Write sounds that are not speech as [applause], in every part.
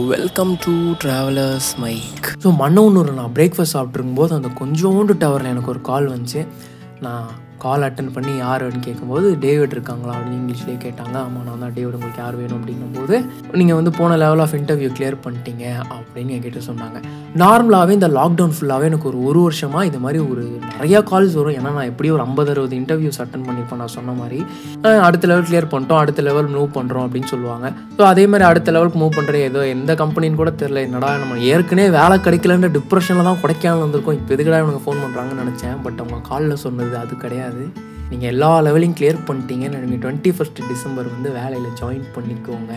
Welcome to travellers mic so Mannavanur நான் breakfast சாப்பிட்ருக்கும்போது அந்த கொஞ்சோண்டு டவரில் எனக்கு ஒரு கால் வந்துச்சு. நான் கால் அட்டன் பண்ணி யார் அப்படின்னு கேட்கும்போது டேவிட் இருக்காங்களா? அப்படின்னு இங்கிலீஷ்லேயே கேட்டாங்க. ஆமாம் நான் தான் டேவிட். உங்களுக்கு யார் வேணும்? அப்படின்னும்போது நீங்கள் வந்து போன லெவல் ஆஃப் இன்டர்வியூ கிளியர் பண்ணிட்டீங்க அப்படின்னு என்கிட்ட சொன்னாங்க. நார்மலாகவே இந்த லாக்டவுன் ஃபுல்லாகவே எனக்கு ஒரு ஒரு வருஷமாக இது மாதிரி ஒரு நிறையா கால்ஸ் வரும். ஏன்னா நான் எப்படியும் ஒரு ஐம்பது அறுபது இன்டர்வியூஸ் அட்டன் பண்ணியிருப்பேன் நான் சொன்ன மாதிரி. அடுத்த லெவல் கிளியர் பண்ணிட்டோம். அடுத்த லெவல் மூவ் பண்ணுறோம் அப்படின்னு சொல்லுவாங்க. ஸோ அதே மாதிரி அடுத்த லெவலுக்கு மூவ் பண்ணுற ஏதோ எந்த கம்பெனின்னு கூட தெரில என்னடா நம்ம ஏற்கனவே வேலை கிடைக்கலன்ற டிப்ரெஷனில் தான் கொடைக்கானல் வந்திருக்கோம். இப்போ எதுக்கடா இவங்க ஃபோன் பண்ணுறாங்கன்னு நினச்சேன். பட் அவங்க காலில் சொன்னது அது கிடையாது. நீங்கள் எல்லா லெவலையும் கிளியர் பண்ணிட்டீங்கன்னு நீங்கள் டுவெண்ட்டி ஃபஸ்ட் டிசம்பர் வந்து வேலையில் ஜாயின் பண்ணிக்கோங்க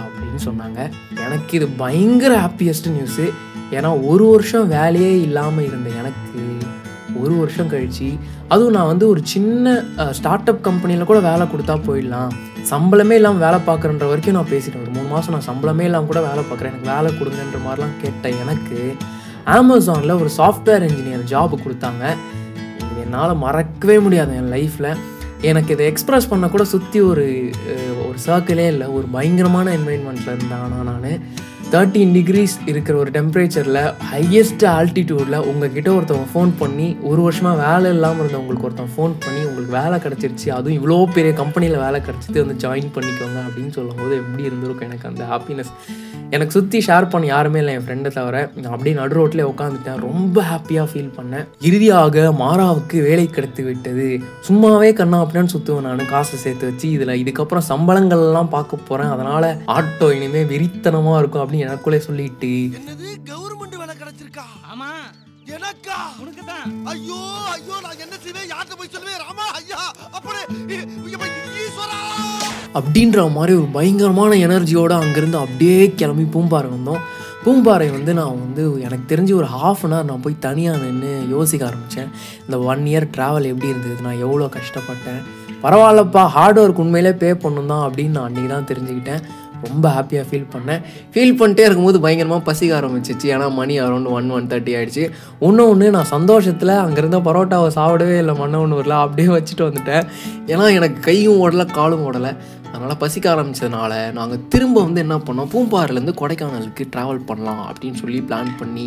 அப்படின்னு சொன்னாங்க. எனக்கு இது பயங்கர ஹாப்பியஸ்ட் நியூஸு ஏன்னா ஒரு வருஷம் வேலையே இல்லாமல் இருந்த எனக்கு ஒரு வருஷம் கழிச்சு அதுவும் நான் வந்து ஒரு சின்ன ஸ்டார்ட் அப் கம்பெனியில் கூட வேலை கொடுத்தா போயிடலாம். சம்பளமே இல்லாமல் வேலை பார்க்குறன்ற வரைக்கும் நான் பேசிட்டேன். ஒரு மூணு மாதம் நான் சம்பளமே இல்லாமல் கூட வேலை பார்க்குறேன். எனக்கு வேலை கொடுங்கன்ற மாதிரிலாம் கேட்டேன் எனக்கு அமேசானில் ஒரு சாஃப்ட்வேர் இன்ஜினியர் ஜாப் கொடுத்தாங்க. என்னால் மறக்கவே முடியாது என் லைஃப்பில் எனக்கு இதை எக்ஸ்ப்ரெஸ் பண்ண கூட சுற்றி ஒரு ஒரு சர்க்கிளே இல்லை. ஒரு பயங்கரமான என்வைன்மெண்ட்டில் இருந்தானா. நான் தேர்ட்டீன் டிகிரிஸ் இருக்கிற ஒரு டெம்பரேச்சரில் ஹையஸ்ட் ஆல்டிடியூடில் உங்ககிட்ட ஒருத்தவங்க ஃபோன் பண்ணி ஒரு வருஷமாக வேலை இல்லாமல் இருந்தவங்களுக்கு ஒருத்தவங்க ஃபோன் பண்ணி உங்களுக்கு வேலை கிடச்சிருச்சு அதுவும் இவ்வளோ பெரிய கம்பெனியில் வேலை கிடச்சிட்டு வந்து ஜாயின் பண்ணிக்கோங்க அப்படின்னு சொல்லும்போது எப்படி இருந்திருக்கும் எனக்கு அந்த ஹாப்பினஸ் எனக்கு சுற்றி ஷேர் பண்ண யாருமே இல்லை என் ஃப்ரெண்டை தவிர. நான் அப்படியே நடு ரோட்டிலே உட்காந்துட்டேன் ரொம்ப ஹாப்பியாக ஃபீல் பண்ணேன். இறுதியாக மாறாவுக்கு வேலை கிடைத்து விட்டது. சும்மாவே கண்ணா அப்படின்னு சுற்றுவேன் நான் காசு சேர்த்து வச்சு இதில் இதுக்கப்புறம் சம்பளங்கள்லாம் பார்க்க போகிறேன் அதனால் ஆட்டோ இனிமேல் வெறித்தனமாக இருக்கும் அப்படின்னு எனக்குள்ளே சொல்லிட்டு என்னது? கவர்மெண்ட் வேலை கிடைச்சிருக்கா? ஆமா. எனக்கா? உனக்கு தான் ஐயோ ஐயோ நான் என்ன செய்வேன்? யார்கிட்ட போய் சொல்லுவேன் ராமா ஐயா அப்படி ஈஸ்வரா! அப்படின்ற மாதிரி ஒரு பயங்கரமான எனர்ஜியோடு அங்கேருந்து அப்படியே கிளம்பி பூம்பாறை வந்தோம். பூம்பாறை வந்து நான் வந்து எனக்கு தெரிஞ்சு ஒரு ஹாஃப் அன் ஹவர் நான் போய் தனியாக நின்று யோசிக்க ஆரம்பித்தேன் இந்த ஒன் இயர் ட்ராவல் எப்படி இருந்தது? நான் எவ்வளோ கஷ்டப்பட்டேன்? பரவாயில்லப்பா ஹார்ட் ஒர்க் உண்மையிலே பே பண்ணணும் தான் அப்படின்னு நான் அன்றைக்கி தான் தெரிஞ்சுக்கிட்டேன். ரொம்ப ஹாப்பியாக ஃபீல் பண்ணேன். ஃபீல் பண்ணிட்டே இருக்கும்போது பயங்கரமாக பசிக்க ஆரம்பிச்சிச்சு. ஏன்னா மணி அரௌண்ட் ஒன் ஒன் தேர்ட்டி ஆகிடுச்சு ஒன்று ஒன்று நான் சந்தோஷத்தில் அங்கேருந்த பரோட்டாவை சாப்பிடவே இல்லை. மண்ணை ஒன்று வரல அப்படியே வச்சுட்டு வந்துட்டேன். ஏன்னா எனக்கு கையும் ஓடலை காலும் ஓடலை. அதனால் பசிக்க ஆரம்பித்ததுனால நாங்கள் திரும்ப வந்து என்ன பண்ணோம்? பூம்பாறையிலேருந்து கொடைக்கானலுக்கு ட்ராவல் பண்ணலாம் அப்படின்னு சொல்லி பிளான் பண்ணி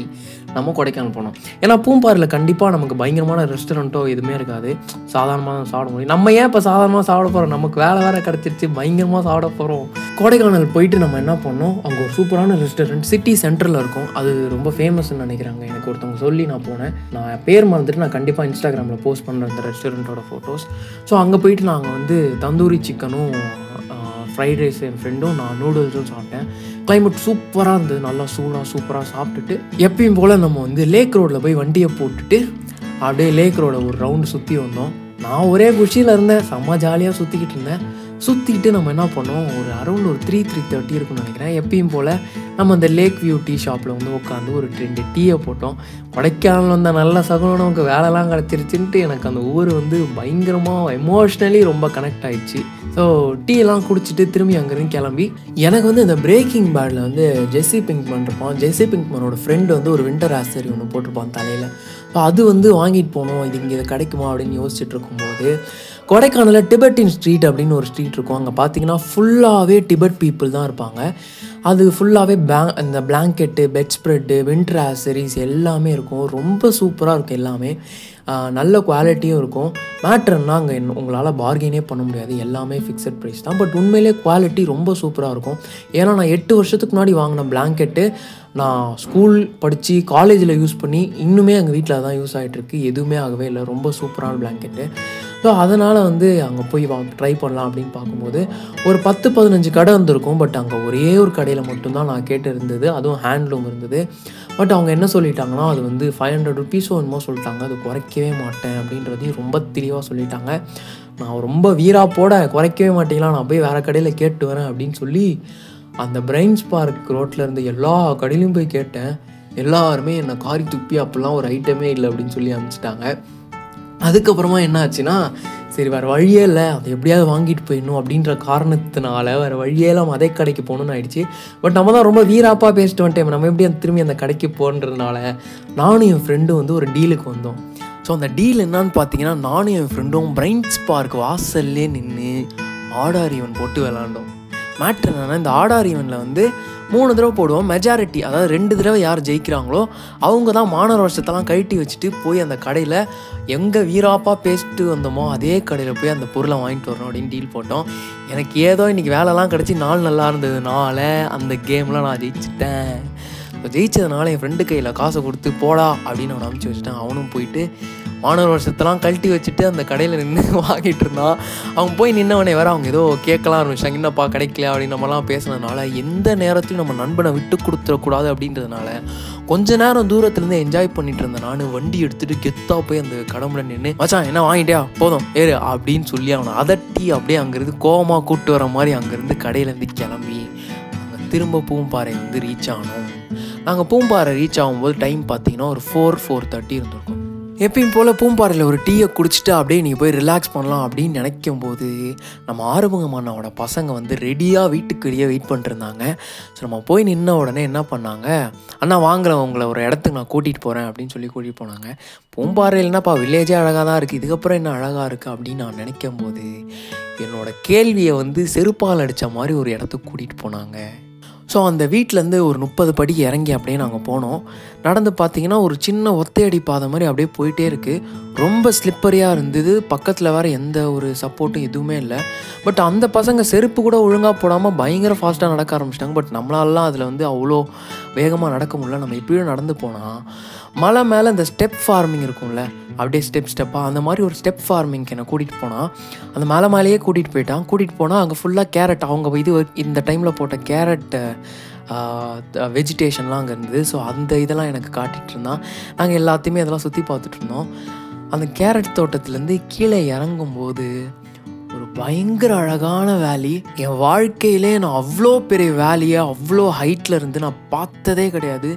நம்ம கொடைக்கானல் போனோம். ஏன்னா பூம்பாறையில் கண்டிப்பாக நமக்கு பயங்கரமான ரெஸ்டாரண்ட்டோ எதுவுமே இருக்காது. சாதாரணமாக சாப்பிட முடியும். நம்ம ஏன் இப்போ சாதாரணமாக சாப்பிட போகிறோம் நமக்கு வேலை வேறு கிடச்சிருச்சு பயங்கரமாக சாப்பிட போகிறோம் கொடைக்கானல் போயிட்டு நம்ம என்ன பண்ணோம்? அங்கே ஒரு சூப்பரான ரெஸ்டாரண்ட் சிட்டி சென்டரில் இருக்கும். அது ரொம்ப ஃபேமஸ்ன்னு நினைக்கிறாங்க. எனக்கு ஒருத்தவங்க சொல்லி நான் போனேன். நான் பேர் மறந்துட்டு நான் கண்டிப்பாக இன்ஸ்டாகிராமில் போஸ்ட் பண்ணுறேன் அந்த ரெஸ்டாரண்ட்டோட ஃபோட்டோஸ் ஸோ அங்கே போயிட்டு நாங்கள் வந்து தந்தூரி சிக்கனும் ஃப்ரைட் ரைஸ் என் ஃப்ரெண்டும் நான் நூடுல்ஸும் சாப்பிட்டேன். கிளைமேட் சூப்பராக இருந்தது. நல்லா சூடாக சூப்பராக சாப்பிட்டுட்டு எப்பயும் போல் நம்ம வந்து லேக் ரோட்டில் போய் வண்டியை போட்டுட்டு அப்படியே லேக் ரோட ஒரு ரவுண்டு சுற்றி வந்தோம். நான் ஒரே குஷியில் இருந்தேன். செம்ம ஜாலியாக சுற்றிக்கிட்டு இருந்தேன். சுற்றிட்டு நம்ம என்ன பண்ணோம் ஒரு அரௌண்ட் ஒரு த்ரீ த்ரீ தேர்ட்டி இருக்கும்னு நினைக்கிறேன். எப்பயும் போல் நம்ம அந்த லேக் வியூ டீ ஷாப்பில் வந்து உட்காந்து ஒரு ரெண்டு டீயை போட்டோம். கொடைக்கானல் வந்த நல்ல சகுனம். நமக்கு வேலைலாம் கிடச்சிருச்சுன்ட்டு எனக்கு அந்த ஊர் வந்து பயங்கரமாக எமோஷ்னலி ரொம்ப கனெக்ட் ஆயிடுச்சு. ஸோ டீலாம் குடிச்சிட்டு திரும்பி அங்கேருந்து கிளம்பி எனக்கு வந்து இந்த பிரேக்கிங் பேடில் வந்து ஜெஸ்ஸி பிங்க்மன் இருப்பான். ஜெஸ்ஸி பிங்க்மனோட ஃப்ரெண்டு வந்து ஒரு வின்டர் ஆசரி ஒன்று போட்டிருப்பான் தலையில். ஸோ அது வந்து வாங்கிட்டு போனோம். இது இங்கே இது கிடைக்குமா அப்படின்னு யோசிச்சுட்டு இருக்கும்போது கொடைக்கானலில் டிபெட்டின் ஸ்ட்ரீட் அப்படின்னு ஒரு ஸ்ட்ரீட் இருக்கும். அங்கே பார்த்தீங்கன்னா ஃபுல்லாகவே டிபெட் பீப்புள் தான் இருப்பாங்க. அது ஃபுல்லாகவே பே இந்த blanket bed spread winter accessories எல்லாமே இருக்கும். ரொம்ப சூப்பராக இருக்கும் எல்லாமே. நல்ல குவாலிட்டியும் இருக்கும். மேட்ருன்னா அங்கே உங்களால் பார்கெனே பண்ண முடியாது. எல்லாமே ஃபிக்ஸட் ப்ரைஸ் தான். பட் உண்மையிலே குவாலிட்டி ரொம்ப சூப்பராக இருக்கும். ஏன்னா நான் எட்டு வருஷத்துக்கு முன்னாடி வாங்கின பிளாங்கெட்டு நான் ஸ்கூல் படித்து காலேஜில் யூஸ் பண்ணி இன்னுமே எங்கள் வீட்டில் தான் யூஸ் ஆகிட்டுருக்கு எதுவுமே ஆகவே இல்லை. ரொம்ப சூப்பரான பிளாங்கெட்டு ஸோ அதனால் வந்து அங்கே போய் வா ட்ரை பண்ணலாம் அப்படின்னு பார்க்கும்போது ஒரு பத்து பதினஞ்சு கடை வந்திருக்கும் பட் அங்கே ஒரே ஒரு கடையில் மட்டும்தான் நான் கேட்டு இருந்தது அதுவும் ஹேண்ட்லூம் இருந்தது. பட் அவங்க என்ன சொல்லிட்டாங்கன்னா அது வந்து ஃபைவ் ஹண்ட்ரட் ருபீஸோ என்னமோ சொல்லிட்டாங்க. அது குறைக்கவே மாட்டேன் அப்படின்றதையும் ரொம்ப தெளிவாக சொல்லிட்டாங்க. நான் ரொம்ப வீரா போட குறைக்கவே மாட்டீங்களா? நான் போய் வேறு கடையில் கேட்டு வரேன் அப்படின்னு சொல்லி அந்த பிரைன்ஸ் பார்க் ரோட்டில் இருந்து எல்லா கடையிலையும் போய் கேட்டேன். எல்லாருமே என்னை காரி துப்பி அப்போல்லாம் ஒரு ஐட்டமே இல்லை அப்படின்னு சொல்லி அனுப்பிச்சிட்டாங்க. அதுக்கப்புறமா என்ன ஆச்சுன்னா சரி வேறு வழியே இல்லை அதை எப்படியாவது வாங்கிட்டு போயிடணும் அப்படின்ற காரணத்தினால வேறு வழியே இல்லாமல் அதே கடைக்கு போகணும்னு ஆயிடுச்சு. பட் நம்ம தான் ரொம்ப வீராப்பாக பேசிட்டு வந்துட்டேன் நம்ம எப்படி அந்த திரும்பி அந்த கடைக்கு போன்றதுனால நானும் என் ஃப்ரெண்டும் வந்து ஒரு டீலுக்கு வந்தோம். ஸோ அந்த டீல் என்னன்னு பார்த்தீங்கன்னா நானும் என் ஃப்ரெண்டும் பிரைன்ஸ் பார்க் வாசல்லே நின்று ஆடாரியவன் போட்டு விளாண்டோம். மேட்ரு என்னென்னா இந்த ஆடார் ஈவெண்ட்டில் வந்து மூணு தடவை போடுவோம். மெஜாரிட்டி அதாவது ரெண்டு தடவை யார் ஜெயிக்கிறாங்களோ அவங்க தான் மாணவர் வருஷத்தெல்லாம் கழட்டி வச்சுட்டு போய் அந்த கடையில் எங்கே வீராப்பாக பேசிட்டு வந்தோமோ அதே கடையில் போய் அந்த பொருளை வாங்கிட்டு வரணும் அப்படின்னு டீல் போட்டோம். எனக்கு ஏதோ இன்றைக்கி வேலைலாம் கிடச்சி நாள் நல்லா இருந்ததுனால அந்த கேமில் நான் ஜெயிச்சிட்டேன். இப்போ ஜெயிச்சதுனால என் ஃப்ரெண்டு கையில் காசை கொடுத்து போடா அப்படின்னு அவனை அனுப்பிச்சி வச்சுட்டேன். அவனும் போயிட்டு மாணவர் வருஷத்தெல்லாம் கழட்டி வச்சுட்டு அந்த கடையில் நின்று [laughs] வாங்கிட்டு இருந்தான் அவன் போய் நின்னவனே வேறு அவங்க ஏதோ கேட்கலாம் ஆரம்பிச்சாங்க என்னப்பா கிடைக்கல அப்படின்னு நம்மலாம் பேசுனதுனால எந்த நேரத்துலையும் நம்ம நண்பனை விட்டு கொடுத்துடக்கூடாது அப்படின்றதுனால கொஞ்ச நேரம் தூரத்துலேருந்து என்ஜாய் பண்ணிட்டு இருந்தேன் நான் வண்டி எடுத்துட்டு கெத்தா போய் அந்த கடம்புல நின்று மச்சான் என்ன வாங்கிட்டியா? போதும் ஏறு அப்படின்னு சொல்லி அவனை அதட்டி அப்படியே அங்கேருந்து கோவமாக கூப்பிட்டு வர மாதிரி அங்கேருந்து கடையிலேருந்து கிளம்பி அங்கே திரும்ப பூம்பாறை வந்து ரீச் ஆனோம். நாங்கள் பூம்பாறை ரீச் ஆகும்போது டைம் பார்த்தீங்கன்னா ஒரு ஃபோர் ஃபோர் தேர்ட்டி இருந்திருக்கும். எப்பயும் போல் பூம்பாறையில் ஒரு டீயை குடிச்சிட்டு அப்படியே நீங்கள் போய் ரிலாக்ஸ் பண்ணலாம் அப்படின்னு நினைக்கும் போது நம்ம ஆறுமுகம் பசங்க வந்து ரெடியாக வீட்டுக்கு வெளியே வெயிட் பண்ணிருந்தாங்க ஸோ நம்ம போய் நின்ன உடனே என்ன பண்ணாங்க? அண்ணா வாங்கல உங்களை ஒரு இடத்துக்கு நான் கூட்டிகிட்டு போகிறேன் அப்படின்னு சொல்லி கூட்டிகிட்டு போனாங்க. பூம்பாறையில்னாப்பா வில்லேஜே அழகாக தான் இருக்குது இதுக்கப்புறம் என்ன அழகாக இருக்குது அப்படின்னு நான் நினைக்கும் போது என்னோட கேள்வியை வந்து செருப்பால் அடித்த மாதிரி ஒரு இடத்துக்கு கூட்டிகிட்டு போனாங்க. ஸோ அந்த வீட்டிலேருந்து ஒரு முப்பது படி இறங்கி அப்படியே நாங்கள் போனோம். நடந்து பார்த்தீங்கன்னா ஒரு சின்ன ஒத்தையடி பாதை மாதிரி அப்படியே போயிட்டே இருக்குது ரொம்ப ஸ்லிப்பரியாக இருந்தது. பக்கத்தில் வேறு எந்த ஒரு சப்போர்ட்டும் எதுவுமே இல்லை. பட் அந்த பசங்க செருப்பு கூட ஒழுங்காக போடாமல் பயங்கர ஃபாஸ்ட்டாக நடக்க ஆரம்பிச்சிட்டாங்க. பட் நம்மளாலாம் அதில் வந்து அவ்வளோ வேகமாக நடக்க முடியல. நம்ம இப்படியும் நடந்து போனால் மலை மேலே இந்த ஸ்டெப் ஃபார்மிங் இருக்கும்ல அப்படியே ஸ்டெப் ஸ்டெப்பாக அந்த மாதிரி ஒரு ஸ்டெப் ஃபார்மிங்க்கு என்னை கூட்டிகிட்டு போனால் அந்த மலை மேலேயே கூட்டிகிட்டு போயிட்டான். கூட்டிகிட்டு போனால் அங்கே ஃபுல்லாக கேரட் அவங்க இது இந்த டைமில் போட்ட கேரட் வெஜிடேஷன்லாம் அங்கே இருந்தது. ஸோ அந்த இதெல்லாம் எனக்கு காட்டிகிட்டு இருந்தான் நாங்கள் எல்லாத்தையுமே அதெல்லாம் சுற்றி பார்த்துட்டு இருந்தோம். அந்த கேரட் தோட்டத்துலேருந்து கீழே இறங்கும்போது ஒரு பயங்கர அழகான வேலி என் வாழ்க்கையிலே நான் அவ்வளோ பெரிய வேலியை அவ்வளோ ஹைட்டில் இருந்து நான் பார்த்ததே கிடையாது.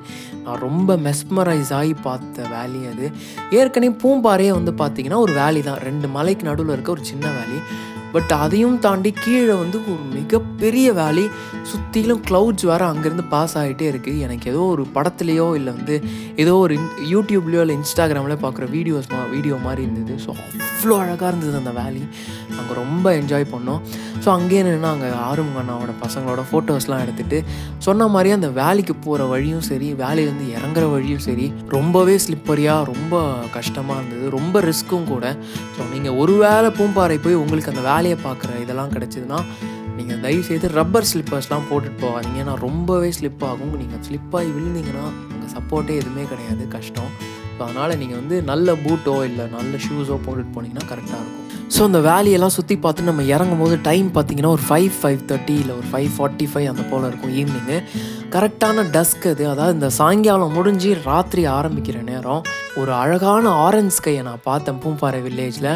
நான் ரொம்ப மெஸ்மரைஸ் ஆகி பார்த்த வேலி அது. ஏற்கனவே பூம்பாறையே வந்து பார்த்தீங்கன்னா ஒரு வேலி தான். ரெண்டு மலைக்கு நடுவில் இருக்க ஒரு சின்ன வேலி பட் அதையும் தாண்டி கீழே வந்து ஒரு மிகப்பெரிய வேலி சுற்றிலும் க்ளவுட்ஸ் வேறு அங்கேருந்து பாஸ் ஆகிட்டே இருக்குது எனக்கு ஏதோ ஒரு படத்துலேயோ இல்லை வந்து ஏதோ ஒரு யூடியூப்லேயோ இல்லை இன்ஸ்டாகிராம்லேயோ பார்க்குற வீடியோஸ் மா வீடியோ மாதிரி இருந்தது. ஸோ அவ்வளோ அழகாக இருந்தது அந்த வேலி நாங்கள் ரொம்ப என்ஜாய் பண்ணோம். ஸோ அங்கேயே நின்று அங்கே ஆறுமுக அண்ணாவோட பசங்களோட ஃபோட்டோஸ்லாம் எடுத்துகிட்டு சொன்ன மாதிரியே அந்த வேலைக்கு போகிற வழியும் சரி வேலையிலேருந்து இறங்குற வழியும் சரி ரொம்பவே ஸ்லிப்பரியாக ரொம்ப கஷ்டமாக இருந்தது. ரொம்ப ரிஸ்க்கும் கூட. ஸோ நீங்கள் ஒரு வேளை பூம்பாறை போய் உங்களுக்கு அந்த வேலை வேலையை பார்க்குற இதெல்லாம் கிடச்சிதுன்னா நீங்கள் தயவு செய்து ரப்பர் ஸ்லிப்பர்ஸ்லாம் போட்டுட்டு போகாதீங்க. ஏன்னா ரொம்பவே ஸ்லிப் ஆகும். நீங்கள் ஸ்லிப்பாகி விழுந்தீங்கன்னா உங்கள் சப்போர்ட்டே எதுவுமே கிடையாது. கஷ்டம். ஸோ அதனால் நீங்கள் வந்து நல்ல பூட்டோ இல்லை நல்ல ஷூஸோ போட்டுட்டு போனீங்கன்னா கரெக்டாக இருக்கும். ஸோ அந்த வேலையெல்லாம் சுற்றி பார்த்து நம்ம இறங்கும் போது டைம் பார்த்தீங்கன்னா ஒரு ஃபைவ் ஃபைவ் தேர்ட்டி இல்லை ஒரு ஃபைவ் ஃபார்ட்டி ஃபைவ் அந்த போல் இருக்கும் ஈவினிங்கு கரெக்டான டஸ்க் அது. அதாவது இந்த சாயங்காலம் முடிஞ்சு ராத்திரி ஆரம்பிக்கிற நேரம். ஒரு அழகான ஆரஞ்ச் ஸ்கையை நான் பார்த்தேன் பூம்பாறை வில்லேஜில்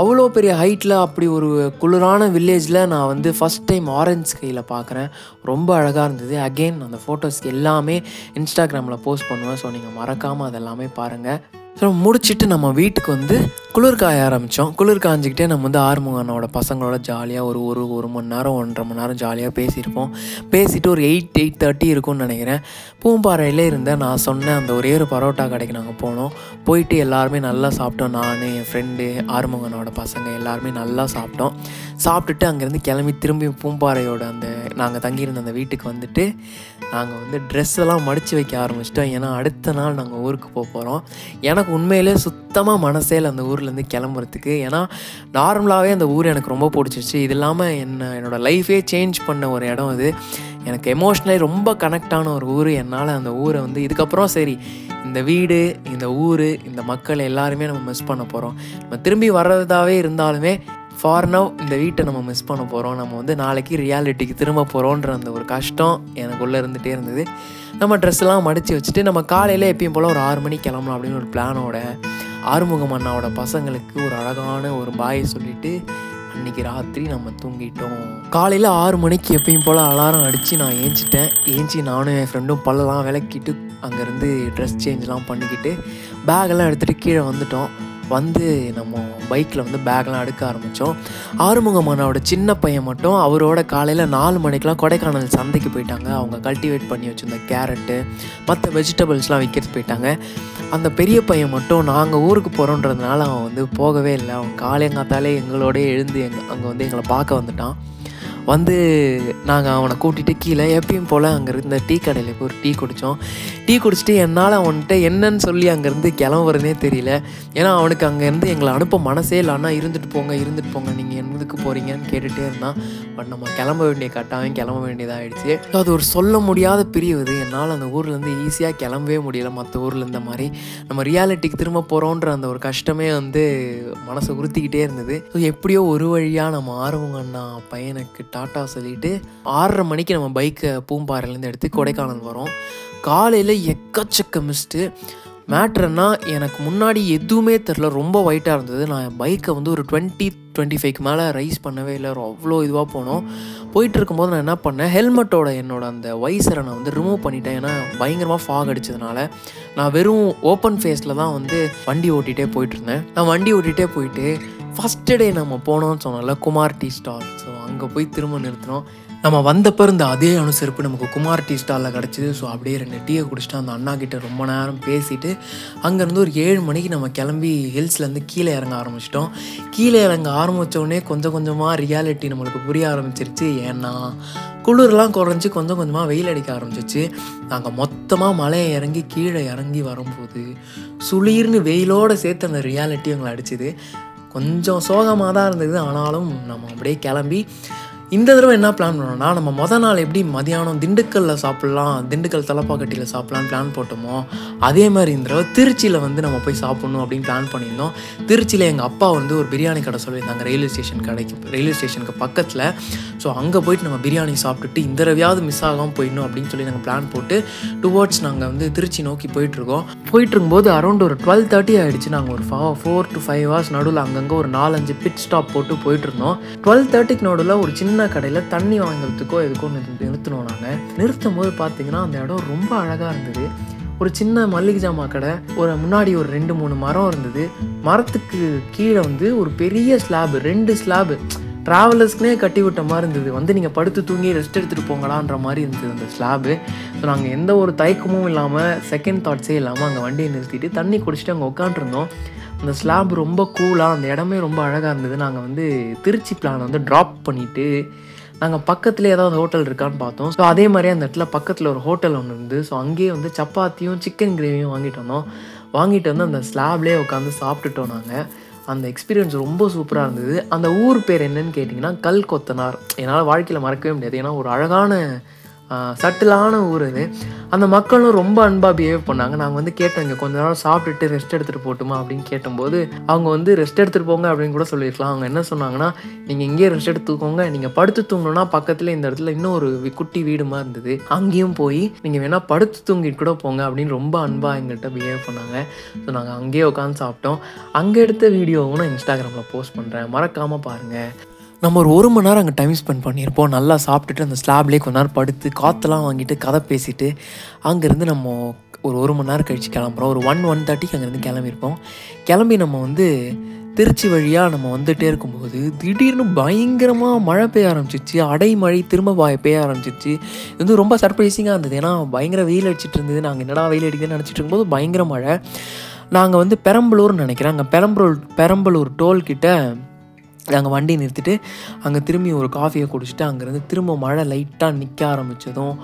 அவ்வளோ பெரிய ஹைட்டில் அப்படி ஒரு குளிரான வில்லேஜில் நான் வந்து ஃபஸ்ட் டைம் ஆரஞ்ச் ஸ்கையில் பார்க்குறேன். ரொம்ப அழகாக இருந்தது. அகெயின் அந்த ஃபோட்டோஸ் எல்லாமே இன்ஸ்டாகிராமில் போஸ்ட் பண்ணுவேன். ஸோ நீங்கள் மறக்காமல் அதெல்லாமே பாருங்கள் ஸோ முடிச்சுட்டு நம்ம வீட்டுக்கு வந்து குளிர் காய ஆரம்பித்தோம் குளிர் காஞ்சிக்கிட்டே நம்ம வந்து ஆறுமுகனோட பசங்களோட ஜாலியாக ஒரு ஒரு ஒரு மணி நேரம் ஒன்றரை மணி நேரம் ஜாலியாக பேசியிருப்போம். பேசிட்டு ஒரு எயிட் எயிட் தேர்ட்டி இருக்கும்னு நினைக்கிறேன். பூம்பாறையிலே இருந்த நான் சொன்ன அந்த ஒரே ஒரு பரோட்டா கடைக்கு நாங்கள் போனோம். போயிட்டு எல்லாருமே நல்லா சாப்பிட்டோம். நான் என் ஃப்ரெண்டு ஆறுமுகனோட பசங்க எல்லாருமே நல்லா சாப்பிட்டோம். சாப்பிட்டுட்டு அங்கேருந்து கிளம்பி திரும்பி பூம்பாறையோட அந்த நாங்கள் தங்கியிருந்த அந்த வீட்டுக்கு வந்துட்டு நாங்கள் வந்து ட்ரெஸ் எல்லாம் மடித்து வைக்க ஆரம்பிச்சிட்டோம். ஏன்னா அடுத்த நாள் நாங்கள் ஊருக்கு போக போகிறோம் எனக்கு உண்மையிலே சுத்தமாக மனசே இல்லை அந்த ஊர்லேருந்து கிளம்புறதுக்கு. ஏன்னா நார்மலாகவே அந்த ஊர் எனக்கு ரொம்ப பிடிச்சிருச்சு. இது இல்லாமல் என்ன என்னோடய லைஃபே சேஞ்ச் பண்ண ஒரு இடம் அது. எனக்கு எமோஷ்னலி ரொம்ப கனெக்டான ஒரு ஊர். என்னால் அந்த ஊரை வந்து இதுக்கப்புறம் சரி இந்த வீடு இந்த ஊர் இந்த மக்கள் எல்லாருமே நம்ம மிஸ் பண்ண போகிறோம் நம்ம திரும்பி வர்றதாகவே இருந்தாலுமே ஃபார் நவ் இந்த வீட்டை நம்ம மிஸ் பண்ண போகிறோம் நம்ம வந்து நாளைக்கு ரியாலிட்டிக்கு திரும்ப போகிறோன்ற அந்த ஒரு கஷ்டம் எனக்குள்ளே இருந்துகிட்டே இருந்தது. நம்ம ட்ரெஸ்லாம் மடித்து வச்சுட்டு நம்ம காலையில் எப்பயும் போல் ஒரு ஆறு மணிக்கு கிளம்பலாம் அப்படின்னு ஒரு பிளானோட ஆறுமுகம் அண்ணாவோட பசங்களுக்கு ஒரு அழகான ஒரு பாயை சொல்லிவிட்டு அன்றைக்கி ராத்திரி நம்ம தூங்கிட்டோம். காலையில் ஆறு மணிக்கு எப்பயும் போல் அலாரம் அடித்து நான் ஏஞ்சிட்டேன். ஏஞ்சி நானும் என் ஃப்ரெண்டும் பல்லெல்லாம் விளக்கிட்டு அங்கேருந்து ட்ரெஸ் சேஞ்செலாம் பண்ணிக்கிட்டு பேக்கெல்லாம் எடுத்துகிட்டு கீழே வந்துட்டோம். வந்து நம்ம பைக்கில் வந்து பேக்லாம் எடுக்க ஆரம்பித்தோம். ஆறுமுகமானோட சின்ன பையன் மட்டும் அவரோட காலையில் நாலு மணிக்கெலாம் கொடைக்கானல் சந்தைக்கு போயிட்டாங்க. அவங்க கல்டிவேட் பண்ணி வச்சுருந்த கேரட்டு மற்ற வெஜிடபிள்ஸ்லாம் விற்கிறது போயிட்டாங்க. அந்த பெரிய பையன் மட்டும் நாங்கள் ஊருக்கு போகிறோன்றதுனால அவன் வந்து போகவே இல்லை. அவன் காலையங்காத்தாலே எங்களோடய எழுந்து எங் அங்கே வந்து எங்களை பார்க்க வந்துட்டான். வந்து நாங்கள் அவனை கூட்டிகிட்டு கீழே எப்பயும் போல் அங்கே இருந்த டீ கடையில் போய் ஒரு டீ குடித்தோம் டீ குடிச்சிட்டு என்னால் அவன்கிட்ட என்னன்னு சொல்லி அங்கேருந்து கிளம்புறதுனே தெரியல. ஏன்னா அவனுக்கு அங்கேருந்து எங்களை அனுப்ப மனசே இல்லை. இருந்துட்டு போங்க இருந்துட்டு போங்க. நீங்கள் எதுக்கு போகிறீங்கன்னு கேட்டுகிட்டே இருந்தான். பட் நம்ம கிளம்ப வேண்டிய கட்டாயம் கிளம்ப வேண்டியதாகிடுச்சு அது ஒரு சொல்ல முடியாத பிரிவு இது. என்னால் அந்த ஊர்லேருந்து ஈஸியாக கிளம்பவே முடியல. மற்ற ஊரில் இருந்த மாதிரி நம்ம ரியாலிட்டிக்கு திரும்ப போகிறோன்ற அந்த ஒரு கஷ்டமே வந்து மனசை உறுத்திக்கிட்டே இருந்தது. ஸோ எப்படியோ ஒரு வழியாக நம்ம ஆர்வங்க அண்ணா பையனுக்கு டாட்டா சொல்லிட்டு ஆறரை மணிக்கு நம்ம பைக்கை பூம்பாறையிலேருந்து எடுத்து கொடைக்கானல் வரோம். காலையில் எக்கச்சக்க மிஸ்ட்டு மேட்ருன்னா எனக்கு முன்னாடி எதுவுமே தெரில ரொம்ப ஒயிட்டாக இருந்தது. நான் பைக்கை வந்து ஒரு டுவெண்ட்டி டுவெண்ட்டி ஃபைவ்க்கு மேலே ரைஸ் பண்ணவே இல்லை. அவ்வளோ இதுவாக போனோம். போயிட்டு இருக்கும்போது நான் என்ன பண்ணேன்? ஹெல்மெட்டோட என்னோட அந்த வைசரை நான் வந்து ரிமூவ் பண்ணிட்டேன். ஏன்னா பயங்கரமாக ஃபாக் அடிச்சதுனால. நான் வெறும் ஓப்பன் ஃபேஸில் தான் வந்து வண்டி ஓட்டிகிட்டே போயிட்டு இருந்தேன் நான் வண்டி ஓட்டிகிட்டே போயிட்டு ஃபஸ்ட்டு டே நம்ம போனோம்னு சொன்னோம்ல குமார் டீ ஸ்டார் ஸோ அங்கே போய் திரும்ப நிறுத்தினோம். நம்ம வந்தப்போ இருந்த அதே அனுசரிப்பு நமக்கு குமார் டீ ஸ்டாலில் கிடச்சிது. ஸோ அப்படியே ரெண்டு டீயை குடிச்சிட்டு அந்த அண்ணா கிட்ட ரொம்ப நேரம் பேசிட்டு அங்கேருந்து ஒரு ஏழு மணிக்கு நம்ம கிளம்பி ஹில்ஸ்லேருந்து கீழே இறங்க ஆரம்பிச்சிட்டோம். கீழே இறங்க ஆரம்பித்தோடனே கொஞ்சம் கொஞ்சமாக ரியாலிட்டி நம்மளுக்கு புரிய ஆரம்பிச்சிருச்சு. ஏன்னா குளிர்லாம் குறைஞ்சி கொஞ்சம் கொஞ்சமாக வெயில் அடிக்க ஆரம்பிச்சிச்சு. நாங்கள் மொத்தமாக மலையை இறங்கி கீழே இறங்கி வரும்போது சுளீர்னு வெயிலோடு சேர்த்து அந்த ரியாலிட்டி எங்களை அடிச்சுது. கொஞ்சம் சோகமாக தான் இருந்தது. ஆனாலும் நம்ம அப்படியே கிளம்பி இந்த தடவை என்ன பிளான் பண்ணோம்னா நம்ம மொதல் நாள் எப்படி மதியானம் திண்டுக்கல்லில் சாப்பிட்லாம் திண்டுக்கல் தலப்பாக்கட்டியில் சாப்பிட்லாம் பிளான் போட்டோமோ அதே மாதிரி இந்த தடவை திருச்சியில் வந்து நம்ம போய் சாப்பிட்ணும் அப்படின்னு பிளான் பண்ணியிருந்தோம். திருச்சியில் எங்கள் அப்பா வந்து ஒரு பிரியாணி கடை சொல்லியிருந்தாங்க ரயில்வே ஸ்டேஷன் கடைக்கு ரயில்வே ஸ்டேஷனுக்கு பக்கத்தில். ஸோ அங்கே போயிட்டு நம்ம பிரியாணி சாப்பிட்டுட்டு இந்த தடவையாவது மிஸ் ஆகாமல் போயிடணும் அப்படின்னு சொல்லி நாங்கள் பிளான் போட்டு டுவோர்ட்ஸ் நாங்கள் வந்து திருச்சி நோக்கி போயிட்டுருக்கோம். போயிட்டு இருக்கும்போது அரௌண்ட் ஒரு டுவெல் தேர்ட்டி ஆகிடுச்சு நாங்கள் ஒரு ஃபா ஃபோர் டு ஃபைவ் ஹவர்ஸ் நடுவில் அங்கங்கே ஒரு நாலஞ்சு பிட் ஸ்டாப் போட்டு போயிட்டு இருந்தோம் டுவெல் தேர்ட்டிக்கு நடுவில் ஒரு சின்ன கடையில் தண்ணி வாங்குறதுக்கோ எதுக்கோ நிறுத்தினோம் நாங்கள் நிறுத்தும் போது பார்த்தீங்கன்னா அந்த இடம் ரொம்ப அழகாக இருந்தது. ஒரு சின்ன மல்லிகை ஜாமா கடை ஒரு முன்னாடி ஒரு ரெண்டு மூணு மரம் இருந்தது. மரத்துக்கு கீழே வந்து ஒரு பெரிய ஸ்லாபு ரெண்டு ஸ்லாபு. ட்ராவலர்ஸ்க்குனே கட்டி விட்ட மாதிரி இருந்தது. வந்து நீங்கள் படுத்து தூங்கி ரெஸ்ட் எடுத்துகிட்டு போங்களான்ற மாதிரி இருந்தது அந்த ஸ்லாபு. ஸோ நாங்கள் எந்த ஒரு தயக்கமும் இல்லாமல் செகண்ட் தாட்ஸே இல்லாமல் அங்கே வண்டியை நிறுத்திட்டு தண்ணி குடிச்சிட்டு அங்கே உட்காண்ட்ருந்தோம் அந்த ஸ்லாப் ரொம்ப கூலாக அந்த இடமே ரொம்ப அழகாக இருந்தது. நாங்கள் வந்து திருச்சி பிளான் வந்து ட்ராப் பண்ணிவிட்டு நாங்கள் பக்கத்தில் ஏதாவது ஹோட்டல் இருக்கான்னு பார்த்தோம். ஸோ அதே மாதிரி அந்த இடத்துல பக்கத்தில் ஒரு ஹோட்டல் ஒன்று இருந்து ஸோ அங்கேயே வந்து சப்பாத்தியும் சிக்கன் கிரேவியும் வாங்கிட்டு வந்தோம். வாங்கிட்டு வந்து அந்த ஸ்லாப்லேயே உட்காந்து சாப்பிட்டுட்டோம் நாங்கள் அந்த எக்ஸ்பீரியன்ஸ் ரொம்ப சூப்பராக இருந்தது. அந்த ஊர் பேர் என்னன்னு கேட்டிங்கன்னா கல் கொத்தனார் என்னால் வாழ்க்கையில் மறக்கவே முடியாது. ஏன்னா ஒரு அழகான சட்டிலான ஊர் இது. அந்த மக்களும் ரொம்ப அன்பாக பிஹேவ் பண்ணாங்க. நாங்கள் வந்து கேட்டோம் இங்கே கொஞ்ச நேரம் சாப்பிட்டுட்டு ரெஸ்ட் எடுத்துகிட்டு போட்டுமா? அப்படின்னு கேட்டபோது அவங்க வந்து ரெஸ்ட் எடுத்துகிட்டு போங்க அப்படின்னு கூட சொல்லியிருக்கலாம். அவங்க என்ன சொன்னாங்கன்னா நீங்கள் இங்கேயே ரெஸ்ட் எடுத்துக்கோங்க நீங்கள் படுத்து தூங்கணும்னா பக்கத்தில் இந்த இடத்துல இன்னும் ஒரு குட்டி வீடுமா இருந்தது. அங்கேயும் போய் நீங்கள் வேணால் படுத்து தூங்கிட்டு கூட போங்க அப்படின்னு ரொம்ப அன்பாக எங்கள்கிட்ட பிஹேவ் பண்ணாங்க. ஸோ நாங்கள் அங்கேயே உட்காந்து சாப்பிட்டோம். அங்கே எடுத்த வீடியோவும் நான் இன்ஸ்டாகிராமில் போஸ்ட் பண்ணுறேன் மறக்காமல் பாருங்கள் நம்ம ஒரு ஒரு மணி நேரம் அங்கே டைம் ஸ்பெண்ட் பண்ணியிருப்போம். நல்லா சாப்பிட்டுட்டு அந்த ஸ்லாப்லேயே கொஞ்ச நேரம் படுத்து காற்றுலாம் வாங்கிட்டு கதை பேசிட்டு அங்கேருந்து நம்ம ஒரு ஒரு மணி நேரம் கழித்து கிளம்புறோம். ஒரு ஒன் ஒன் தேர்ட்டிக்கு அங்கேருந்து கிளம்பியிருப்போம். கிளம்பி நம்ம வந்து திருச்சி வழியாக நம்ம வந்துகிட்டே இருக்கும்போது திடீர்னு பயங்கரமாக மழை பெய்ய ஆரம்பிச்சிச்சு அடைமழை திரும்ப பெய்ய ஆரம்பிச்சிச்சு இது வந்து ரொம்ப சர்ப்ரைசிங்காக இருந்தது. ஏன்னா பயங்கர வெயில் அடிச்சிட்டு இருந்தது. நாங்கள் என்னடா வெயில் அடிக்குதுன்னு நினச்சிட்டு இருக்கும்போது பயங்கர மழை. நாங்கள் வந்து பெரம்பலூர்னு நினைக்கிறேன். அங்கே பெரம்பலூர் பெரம்பலூர் டோல்கிட்ட நாங்கள் வண்டி நிறுத்திட்டு அங்கே திரும்பி ஒரு காஃபியை குடிச்சிட்டு அங்கேருந்து திரும்ப மழை லைட்டாக நிற்க ஆரம்பித்ததும்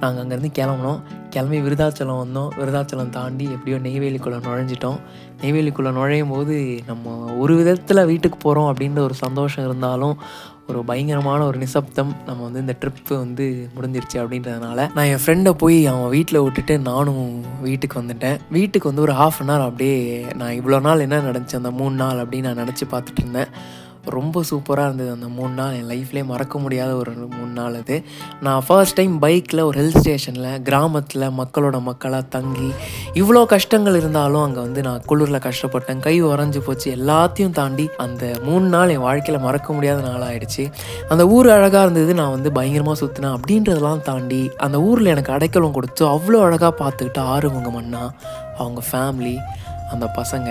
நாங்கள் அங்கேருந்து கிளம்புனோம். கிளம்பி விருதாச்சலம் வந்தோம். விருதாச்சலம் தாண்டி எப்படியோ நெய்வேலிக்குள்ளே நுழைஞ்சிட்டோம். நெய்வேலிக்குள்ளே நுழையும் போது நம்ம ஒரு விதத்தில் வீட்டுக்கு போகிறோம் அப்படின்ற ஒரு சந்தோஷம் இருந்தாலும் ஒரு பயங்கரமான ஒரு நிசப்தம் நம்ம வந்து இந்த ட்ரிப்பு வந்து முடிஞ்சிருச்சு அப்படின்றதுனால நான் என் ஃப்ரெண்டை போய் அவன் வீட்டில் விட்டுட்டு நானும் வீட்டுக்கு வந்துட்டேன். வீட்டுக்கு வந்து ஒரு ஹாஃப் அன் ஹவர் அப்படியே நான் இவ்வளோ நாள் என்ன நடந்துச்சு அந்த மூணு நாள் அப்படின்னு நான் நினச்சி பார்த்துட்டு இருந்தேன். ரொம்ப சூப்பராக இருந்தது அந்த மூணு நாள். என் லைஃப்லேயே மறக்க முடியாத ஒரு மூணு நாள் அது. நான் ஃபர்ஸ்ட் டைம் பைக்கில் ஒரு ஹில் ஸ்டேஷனில் கிராமத்தில் மக்களோட மக்களாக தங்கி இவ்வளோ கஷ்டங்கள் இருந்தாலும் அங்கே வந்து நான் குளிரில் கஷ்டப்பட்டேன். கை உறைஞ்சு போச்சு. எல்லாத்தையும் தாண்டி அந்த மூணு நாள் என் வாழ்க்கையில் மறக்க முடியாத நாள் ஆயிடுச்சு அந்த ஊர் அழகாக இருந்தது நான் வந்து பயங்கரமாக சுற்றினேன் அப்படின்றதெல்லாம் தாண்டி அந்த ஊரில் எனக்கு அடைக்கலம் கொடுத்து அவ்வளோ அழகாக பார்த்துக்கிட்டு ஆறுவங்க மண்ணா அவங்க ஃபேமிலி அந்த பசங்க.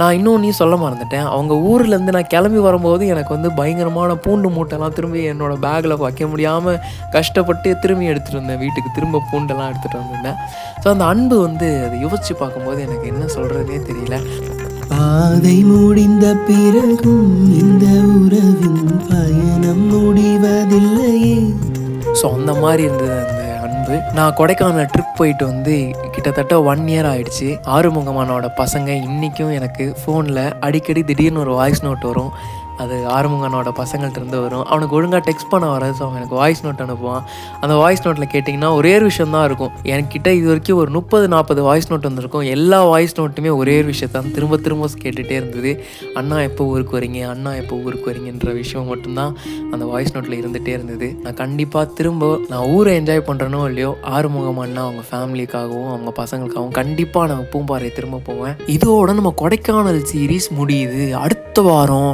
நான் இன்னொன்றையும் சொல்ல மறந்துட்டேன். அவங்க ஊர்லேருந்து நான் கிளம்பி வரும்போது எனக்கு வந்து பயங்கரமான பூண்டு மூட்டைலாம் திரும்பி என்னோடய பேக்கில் வைக்க முடியாமல் கஷ்டப்பட்டு திரும்பி எடுத்துகிட்டு வந்தேன். வீட்டுக்கு திரும்ப பூண்டெல்லாம் எடுத்துகிட்டு வந்திருந்தேன். ஸோ அந்த அன்பு வந்து அதை யோசித்து பார்க்கும்போது எனக்கு என்ன சொல்கிறதுனே தெரியல. பாதை முடிந்த பிறகும் இந்த உறவின் பயணம் முடிவதில்லையே. ஸோ அந்த மாதிரி இருந்தது அந்த அன்பு நான் கொடைக்கானல் ட்ரிப் போயிட்டு வந்து கிட்டத்தட்ட ஒன் இயர் ஆயிடுச்சு. ஆறுமுகமானோட பசங்க இன்றைக்கும் எனக்கு ஃபோனில் அடிக்கடி திடீர்னு ஒரு வாய்ஸ் நோட் வரும். அது ஆறுமுகனோட பசங்கள்ட்ட இருந்து வரும். அவனுக்கு ஒழுங்காக டெக்ஸ்ட் பண்ண வராது ஸோ அவன் எனக்கு வாய்ஸ் நோட் அனுப்புவான். அந்த வாய்ஸ் நோட்டில் கேட்டிங்கன்னா ஒரே ஒரு விஷயம் தான் இருக்கும். என்கிட்ட இது வரைக்கும் ஒரு முப்பது நாற்பது வாய்ஸ் நோட் வந்திருக்கும். எல்லா வாய்ஸ் நோட்டுமே ஒரே ஒரு விஷயத்தான் திரும்ப திரும்ப கேட்டுகிட்டே இருந்தது. அண்ணா எப்போ ஊருக்கு வரீங்க அண்ணா எப்போ ஊருக்கு வரீங்கன்ற விஷயம் மட்டும்தான் அந்த வாய்ஸ் நோட்டில் இருந்துகிட்டே இருந்தது. நான் கண்டிப்பாக திரும்ப நான் ஊரை என்ஜாய் பண்ணுறனோ இல்லையோ ஆறுமுகம் அண்ணா அவங்க ஃபேமிலிக்காகவும் அவங்க பசங்களுக்காகவும் கண்டிப்பாக நான் பூம்பாறை திரும்ப போவேன். இதோட நம்ம கொடைக்கானல் சீரீஸ் முடியுது. அடுத்த வாரம்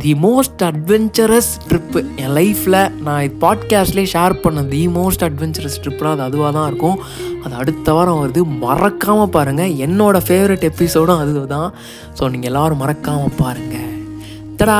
தி மோஸ்ட் அட்வென்ச்சரஸ் ட்ரிப்பு என் லைஃப்பில் நான் பாட்காஸ்ட்லேயே ஷேர் பண்ண தி மோஸ்ட் அட்வென்ச்சரஸ் ட்ரிப்னால் அது அதுவாக தான் இருக்கும். அது அடுத்த வாரம் வருது. மறக்காமல் பாருங்கள் என்னோடய ஃபேவரட் எபிசோடும் அது தான் ஸோ நீங்கள் எல்லோரும் மறக்காமல் பாருங்கள் தடா!